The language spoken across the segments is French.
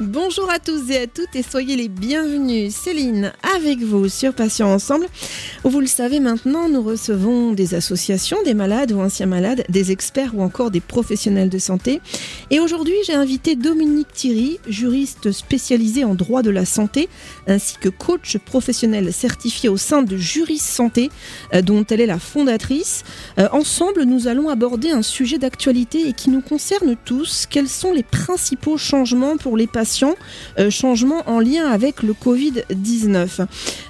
Bonjour à tous et à toutes et soyez les bienvenus. Céline avec vous sur Patients Ensemble. Vous le savez maintenant, nous recevons des associations, des malades ou anciens malades, des experts ou encore des professionnels de santé. Et aujourd'hui, j'ai invité Dominique Thierry, juriste spécialisé en droit de la santé, ainsi que coach professionnel certifié au sein de Juris Santé, euh, dont elle est la fondatrice. Euh, ensemble, nous allons aborder un sujet d'actualité et qui nous concerne tous. Quels sont les principaux changements pour les patients euh, changement en lien avec le Covid-19.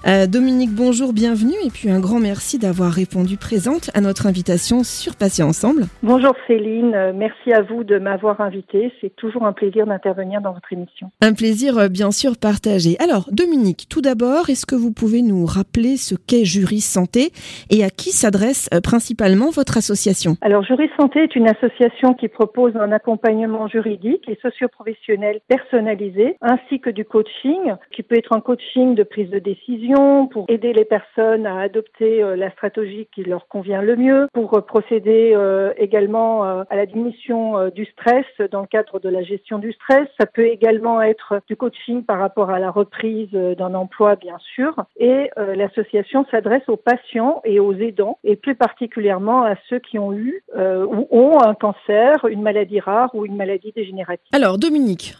Euh, Dominique, bonjour, bienvenue et puis un grand merci d'avoir répondu présente à notre invitation sur Patient Ensemble. Bonjour Céline, euh, merci à vous de m'avoir invitée. C'est toujours un plaisir d'intervenir dans votre émission. Un plaisir bien sûr partagé. Alors Dominique, tout d'abord, est-ce que vous pouvez nous rappeler ce qu'est Juris Santé et à qui s'adresse principalement votre association? Alors Juris Santé est une association qui propose un accompagnement juridique et socio-professionnel personnel ainsi que du coaching, qui peut être un coaching de prise de décision pour aider les personnes à adopter euh, la stratégie qui leur convient le mieux, pour euh, procéder euh, également à la diminution du stress dans le cadre de la gestion du stress. Ça peut également être du coaching par rapport à la reprise d'un emploi, bien sûr. Et l'association s'adresse aux patients et aux aidants, et plus particulièrement à ceux qui ont eu ou ont un cancer, une maladie rare ou une maladie dégénérative. Alors Dominique,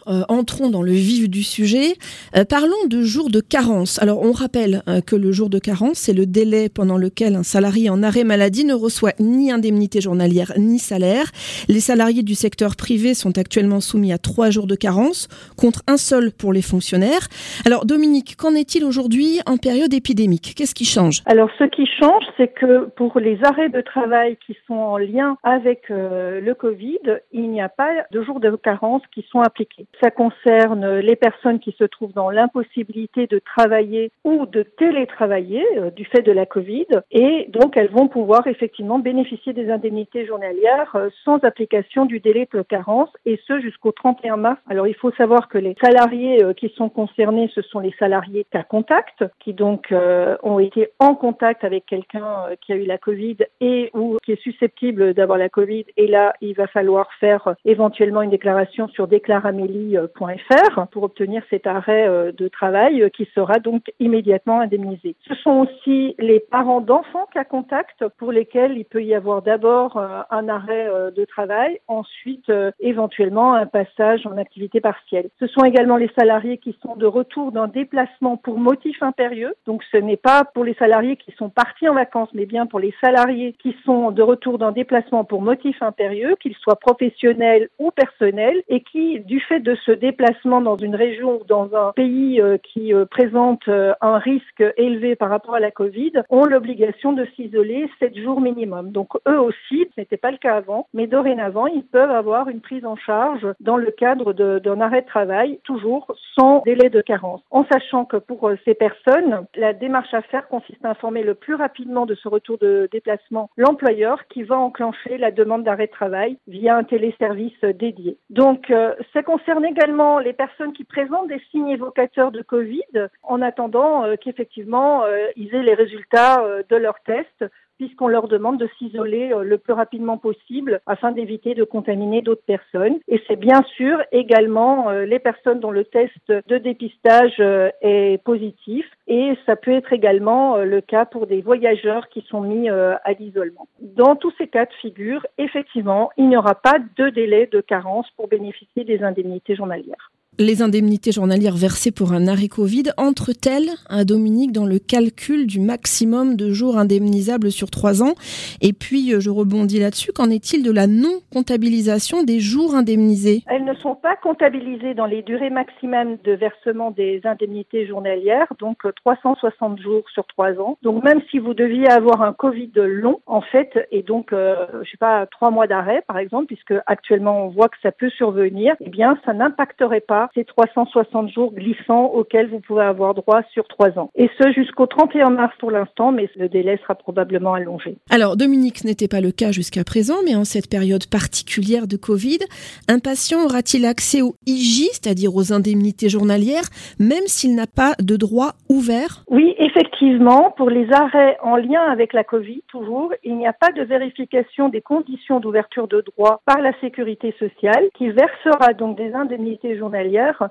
dans le vif du sujet. Euh, parlons de jours de carence. Alors on rappelle euh, que le jour de carence, c'est le délai pendant lequel un salarié en arrêt maladie ne reçoit ni indemnité journalière ni salaire. Les salariés du secteur privé sont actuellement soumis à trois jours de carence contre un seul pour les fonctionnaires. Alors Dominique, qu'en est-il aujourd'hui en période épidémique? Qu'est-ce qui change? Alors ce qui change, c'est que pour les arrêts de travail qui sont en lien avec euh, le Covid, il n'y a pas de jours de carence qui sont appliqués. Ça concerne les personnes qui se trouvent dans l'impossibilité de travailler ou de télétravailler euh, du fait de la Covid et donc elles vont pouvoir effectivement bénéficier des indemnités journalières euh, sans application du délai de carence et ce jusqu'au 31 mars. Alors il faut savoir que les salariés euh, qui sont concernés, ce sont les salariés cas contact qui donc ont été en contact avec quelqu'un qui a eu la Covid et ou qui est susceptible d'avoir la Covid et là il va falloir faire éventuellement une déclaration sur déclaramélie.fr pour obtenir cet arrêt euh, de travail euh, qui sera donc immédiatement indemnisé. Ce sont aussi les parents d'enfants cas contact pour lesquels il peut y avoir d'abord euh, un arrêt de travail, ensuite éventuellement un passage en activité partielle. Ce sont également les salariés qui sont de retour d'un déplacement pour motif impérieux. Donc ce n'est pas pour les salariés qui sont partis en vacances, mais bien pour les salariés qui sont de retour d'un déplacement pour motif impérieux, qu'ils soient professionnels ou personnels, et qui, du fait de ce déplacement, dans une région ou dans un pays euh, qui euh, présente euh, un risque élevé par rapport à la Covid ont l'obligation de s'isoler 7 jours minimum. Donc eux aussi, ce n'était pas le cas avant, mais dorénavant, ils peuvent avoir une prise en charge dans le cadre d'un arrêt de travail, toujours sans délai de carence. En sachant que pour ces personnes, la démarche à faire consiste à informer le plus rapidement de ce retour de déplacement l'employeur qui va enclencher la demande d'arrêt de travail via un téléservice dédié. Donc ça concerne également les personnes qui présentent des signes évocateurs de Covid en attendant euh, qu'effectivement euh, ils aient les résultats euh, de leur test puisqu'on leur demande de s'isoler le plus rapidement possible afin d'éviter de contaminer d'autres personnes. Et c'est bien sûr également les personnes dont le test de dépistage est positif et ça peut être également le cas pour des voyageurs qui sont mis à l'isolement. Dans tous ces cas de figure, effectivement, il n'y aura pas de délai de carence pour bénéficier des indemnités journalières les indemnités journalières versées pour un arrêt Covid entrent-elles, à Dominique, dans le calcul du maximum de jours indemnisables sur trois ans? Et puis, euh, je rebondis là-dessus, qu'en est-il de la non-comptabilisation des jours indemnisés? Elles ne sont pas comptabilisées dans les durées maximum de versement des indemnités journalières, donc 360 euh, jours sur trois ans. Donc, même si vous deviez avoir un Covid long, en fait, et donc, euh, je sais pas, trois mois d'arrêt, par exemple, puisque actuellement on voit que ça peut survenir, eh bien, ça n'impacterait pas ces 360 jours glissants auxquels vous pouvez avoir droit sur trois ans. Et ce jusqu'au 31 mars pour l'instant, mais le délai sera probablement allongé. Alors Dominique, ce n'était pas le cas jusqu'à présent, mais en cette période particulière de Covid, un patient aura-t-il accès au IJ, c'est-à-dire aux indemnités journalières, même s'il n'a pas de droit ouvert? Oui, effectivement, pour les arrêts en lien avec la Covid, toujours, il n'y a pas de vérification des conditions d'ouverture de droit par la sécurité sociale, qui versera donc des indemnités journalières,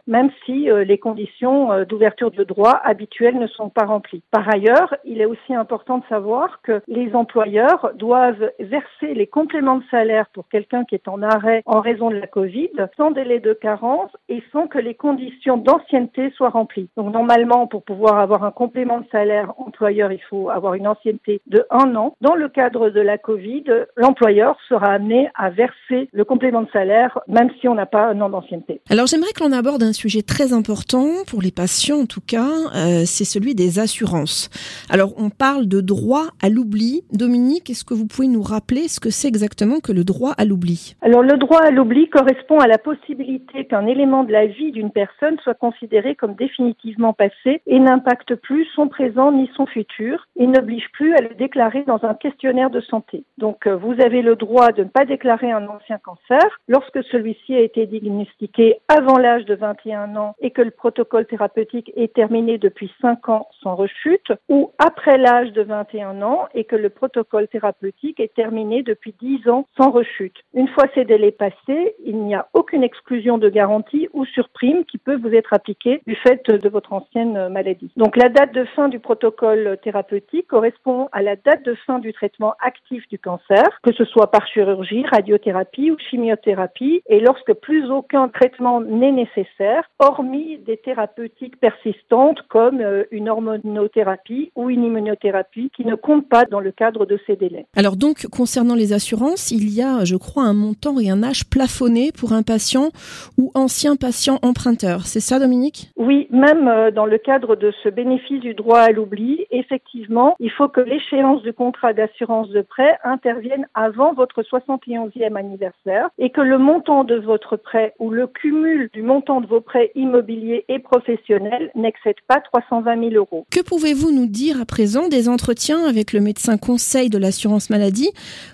même si euh, les conditions euh, d'ouverture de droit habituelles ne sont pas remplies. Par ailleurs, il est aussi important de savoir que les employeurs doivent verser les compléments de salaire pour quelqu'un qui est en arrêt en raison de la Covid sans délai de carence et sans que les conditions d'ancienneté soient remplies. Donc normalement, pour pouvoir avoir un complément de salaire employeur, il faut avoir une ancienneté de un an. Dans le cadre de la Covid, l'employeur sera amené à verser le complément de salaire même si on n'a pas un an d'ancienneté. Alors j'aimerais que l'on aborde un sujet très important pour les patients en tout cas, euh, c'est celui des assurances. Alors on parle de droit à l'oubli. Dominique, est-ce que vous pouvez nous rappeler ce que c'est exactement que le droit à l'oubli? Alors le droit à l'oubli correspond à la possibilité qu'un élément de la vie d'une personne soit considéré comme définitivement passé et n'impacte plus son présent ni son futur et n'oblige plus à le déclarer dans un questionnaire de santé. Donc euh, vous avez le droit de ne pas déclarer un ancien cancer lorsque celui-ci a été diagnostiqué avant l'âge de 21 ans et que le protocole thérapeutique est terminé depuis 5 ans sans rechute ou après l'âge de 21 ans et que le protocole thérapeutique est terminé depuis 10 ans sans rechute. Une fois ces délais passés, il n'y a aucune exclusion de garantie ou surprime qui peut vous être appliquée du fait de votre ancienne maladie. Donc la date de fin du protocole thérapeutique correspond à la date de fin du traitement actif du cancer, que ce soit par chirurgie, radiothérapie ou chimiothérapie, et lorsque plus aucun traitement n'est nécessaire, hormis des thérapeutiques persistantes comme euh, une hormonothérapie ou une immunothérapie qui ne comptent pas dans le cadre de ces délais. Alors donc, concernant les assurances, il y a, je crois, un montant et un âge plafonné pour un patient ou ancien patient emprunteur. C'est ça, Dominique? Oui, même euh, dans le cadre de ce bénéfice du droit à l'oubli, effectivement, il faut que l'échéance du contrat d'assurance de prêt intervienne avant votre 71e anniversaire et que le montant de votre prêt ou le cumul du montant de vos prêts immobiliers et professionnels n'excède pas 320 000 euros. Que pouvez-vous nous dire à présent des entretiens avec le médecin conseil de l'assurance maladie?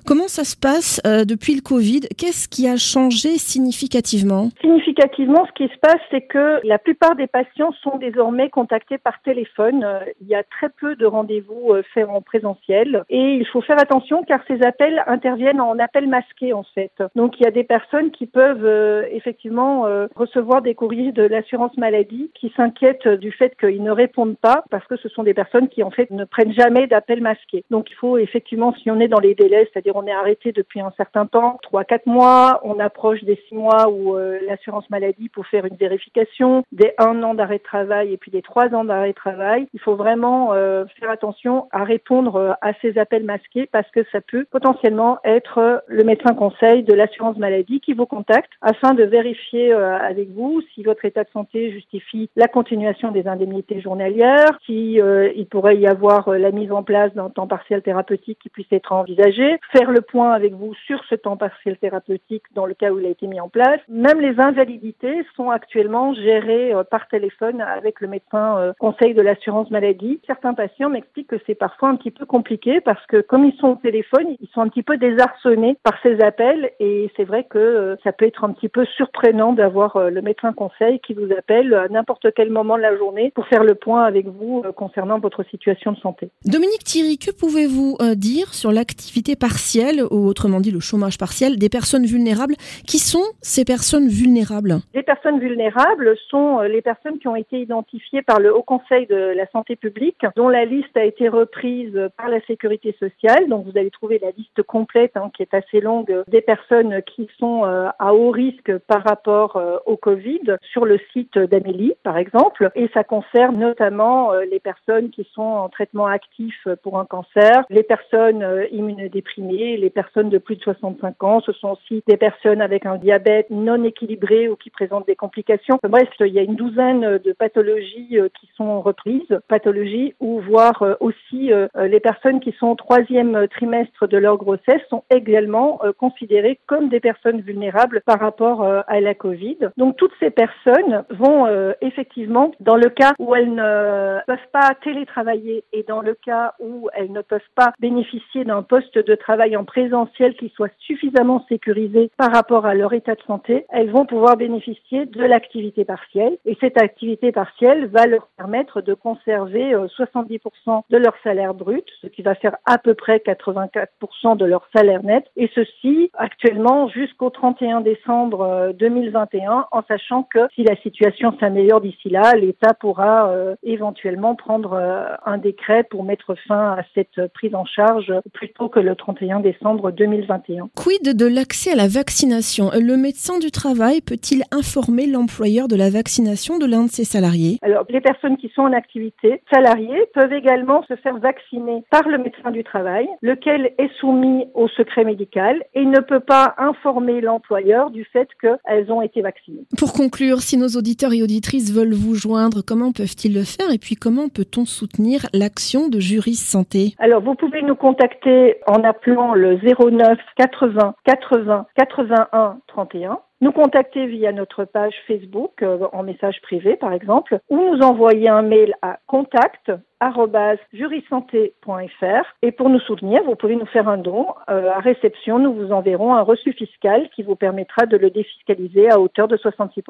Comment ça se passe euh, depuis le Covid? Qu'est-ce qui a changé significativement? Significativement, ce qui se passe, c'est que la plupart des patients sont désormais contactés par téléphone. Euh, il y a très peu de rendez-vous euh, faits en présentiel et il faut faire attention car ces appels interviennent en appel masqué en fait. Donc il y a des personnes qui peuvent euh, effectivement euh, recevoir des courriers de l'assurance maladie qui s'inquiètent du fait qu'ils ne répondent pas parce que ce sont des personnes qui en fait ne prennent jamais d'appel masqué. Donc il faut effectivement, si on est dans les délais, c'est-à-dire on est arrêté depuis un certain temps, trois quatre mois, on approche des six mois où euh, l'assurance maladie pour faire une vérification, des un an d'arrêt de travail et puis des trois ans d'arrêt de travail, il faut vraiment faire attention à répondre à ces appels masqués parce que ça peut potentiellement être le médecin conseil de l'assurance maladie qui vous contacte afin de vérifier euh, avec vous si votre état de santé justifie la continuation des indemnités journalières, si euh, il pourrait y avoir euh, la mise en place d'un temps partiel thérapeutique qui puisse être envisagé, faire le point avec vous sur ce temps partiel thérapeutique dans le cas où il a été mis en place. Même les invalidités sont actuellement gérées par téléphone avec le médecin conseil de l'assurance maladie. Certains patients m'expliquent que c'est parfois un petit peu compliqué parce que comme ils sont au téléphone, ils sont un petit peu désarçonnés par ces appels et c'est vrai que ça peut être un petit peu surprenant d'avoir euh, le médecin conseil qui vous appelle à n'importe quel moment de la journée pour faire le point avec vous euh, concernant votre situation de santé. Dominique Thierry, que pouvez-vous euh, dire sur l'activité partielle, ou autrement dit le chômage partiel, des personnes vulnérables? Qui sont ces personnes vulnérables? Les personnes vulnérables sont les personnes qui ont été identifiées par le Haut Conseil de la santé publique, dont la liste a été reprise par la sécurité sociale. Donc vous allez trouver la liste complète, hein, qui est assez longue, des personnes qui sont à haut risque par rapport euh, au Covid sur le site d'Amélie, par exemple. Et ça concerne notamment euh, les personnes qui sont en traitement actif pour un cancer, les personnes euh, immunodéprimées, les personnes de plus de 65 ans. Ce sont aussi des personnes avec un diabète non équilibré ou qui présentent des complications. Bref, il y a une douzaine de pathologies qui sont reprises, pathologies ou voire aussi les personnes qui sont au troisième trimestre de leur grossesse sont également considérées comme des personnes vulnérables par rapport euh, à la Covid. Donc tout toutes ces personnes vont euh, effectivement, dans le cas où elles ne peuvent pas télétravailler et dans le cas où elles ne peuvent pas bénéficier d'un poste de travail en présentiel qui soit suffisamment sécurisé par rapport à leur état de santé, elles vont pouvoir bénéficier de l'activité partielle. Et cette activité partielle va leur permettre de conserver 70% euh, de leur salaire brut, ce qui va faire à peu près 84% de leur salaire net. Et ceci actuellement jusqu'au 31 décembre 2021, euh, en sachant que si la situation s'améliore d'ici là, l'État pourra euh, éventuellement prendre un décret pour mettre fin à cette prise en charge plus tôt que le 31 décembre 2021. Quid de l'accès à la vaccination? Le médecin du travail peut-il informer l'employeur de la vaccination de l'un de ses salariés? Alors, les personnes qui sont en activité salariées peuvent également se faire vacciner par le médecin du travail, lequel est soumis au secret médical et ne peut pas informer l'employeur du fait qu'elles ont été vaccinées. Pour conclure, si nos auditeurs et auditrices veulent vous joindre, comment peuvent-ils le faire et puis comment peut-on soutenir l'action de Juris Santé? Alors, vous pouvez nous contacter en appelant le 09 80 80 81 31 nous contacter via notre page Facebook euh, en message privé par exemple, ou nous envoyer un mail à contact jurisanté.fr et pour nous soutenir, vous pouvez nous faire un don. Euh, à réception, nous vous enverrons un reçu fiscal qui vous permettra de le défiscaliser à hauteur de 66%.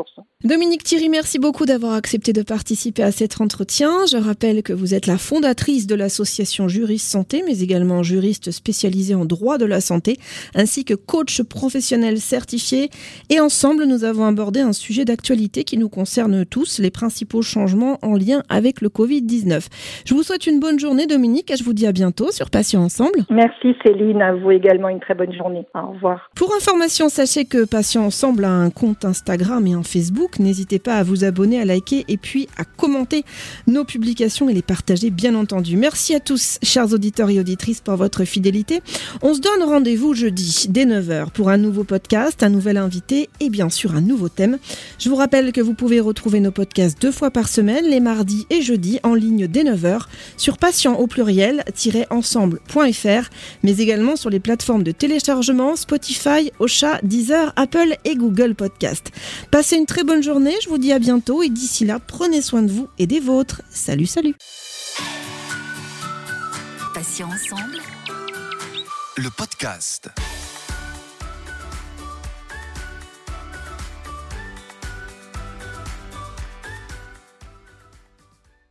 Dominique Thierry, merci beaucoup d'avoir accepté de participer à cet entretien. Je rappelle que vous êtes la fondatrice de l'association Juris Santé, mais également juriste spécialisée en droit de la santé, ainsi que coach professionnel certifié et ensemble, nous avons abordé un sujet d'actualité qui nous concerne tous, les principaux changements en lien avec le Covid-19. Je vous souhaite une bonne journée, Dominique, et je vous dis à bientôt sur Patient Ensemble. Merci Céline, à vous également une très bonne journée. Au revoir. Pour information, sachez que Patient Ensemble a un compte Instagram et un Facebook. N'hésitez pas à vous abonner, à liker et puis à commenter nos publications et les partager, bien entendu. Merci à tous, chers auditeurs et auditrices, pour votre fidélité. On se donne rendez-vous jeudi dès 9h pour un nouveau podcast, un nouvel invité et bien sûr un nouveau thème. Je vous rappelle que vous pouvez retrouver nos podcasts deux fois par semaine, les mardis et jeudis, en ligne dès 9h sur patient au pluriel-ensemble.fr, mais également sur les plateformes de téléchargement Spotify, Ocha, Deezer, Apple et Google Podcast. Passez une très bonne journée, je vous dis à bientôt et d'ici là, prenez soin de vous et des vôtres. Salut, salut. Patient ensemble. Le podcast.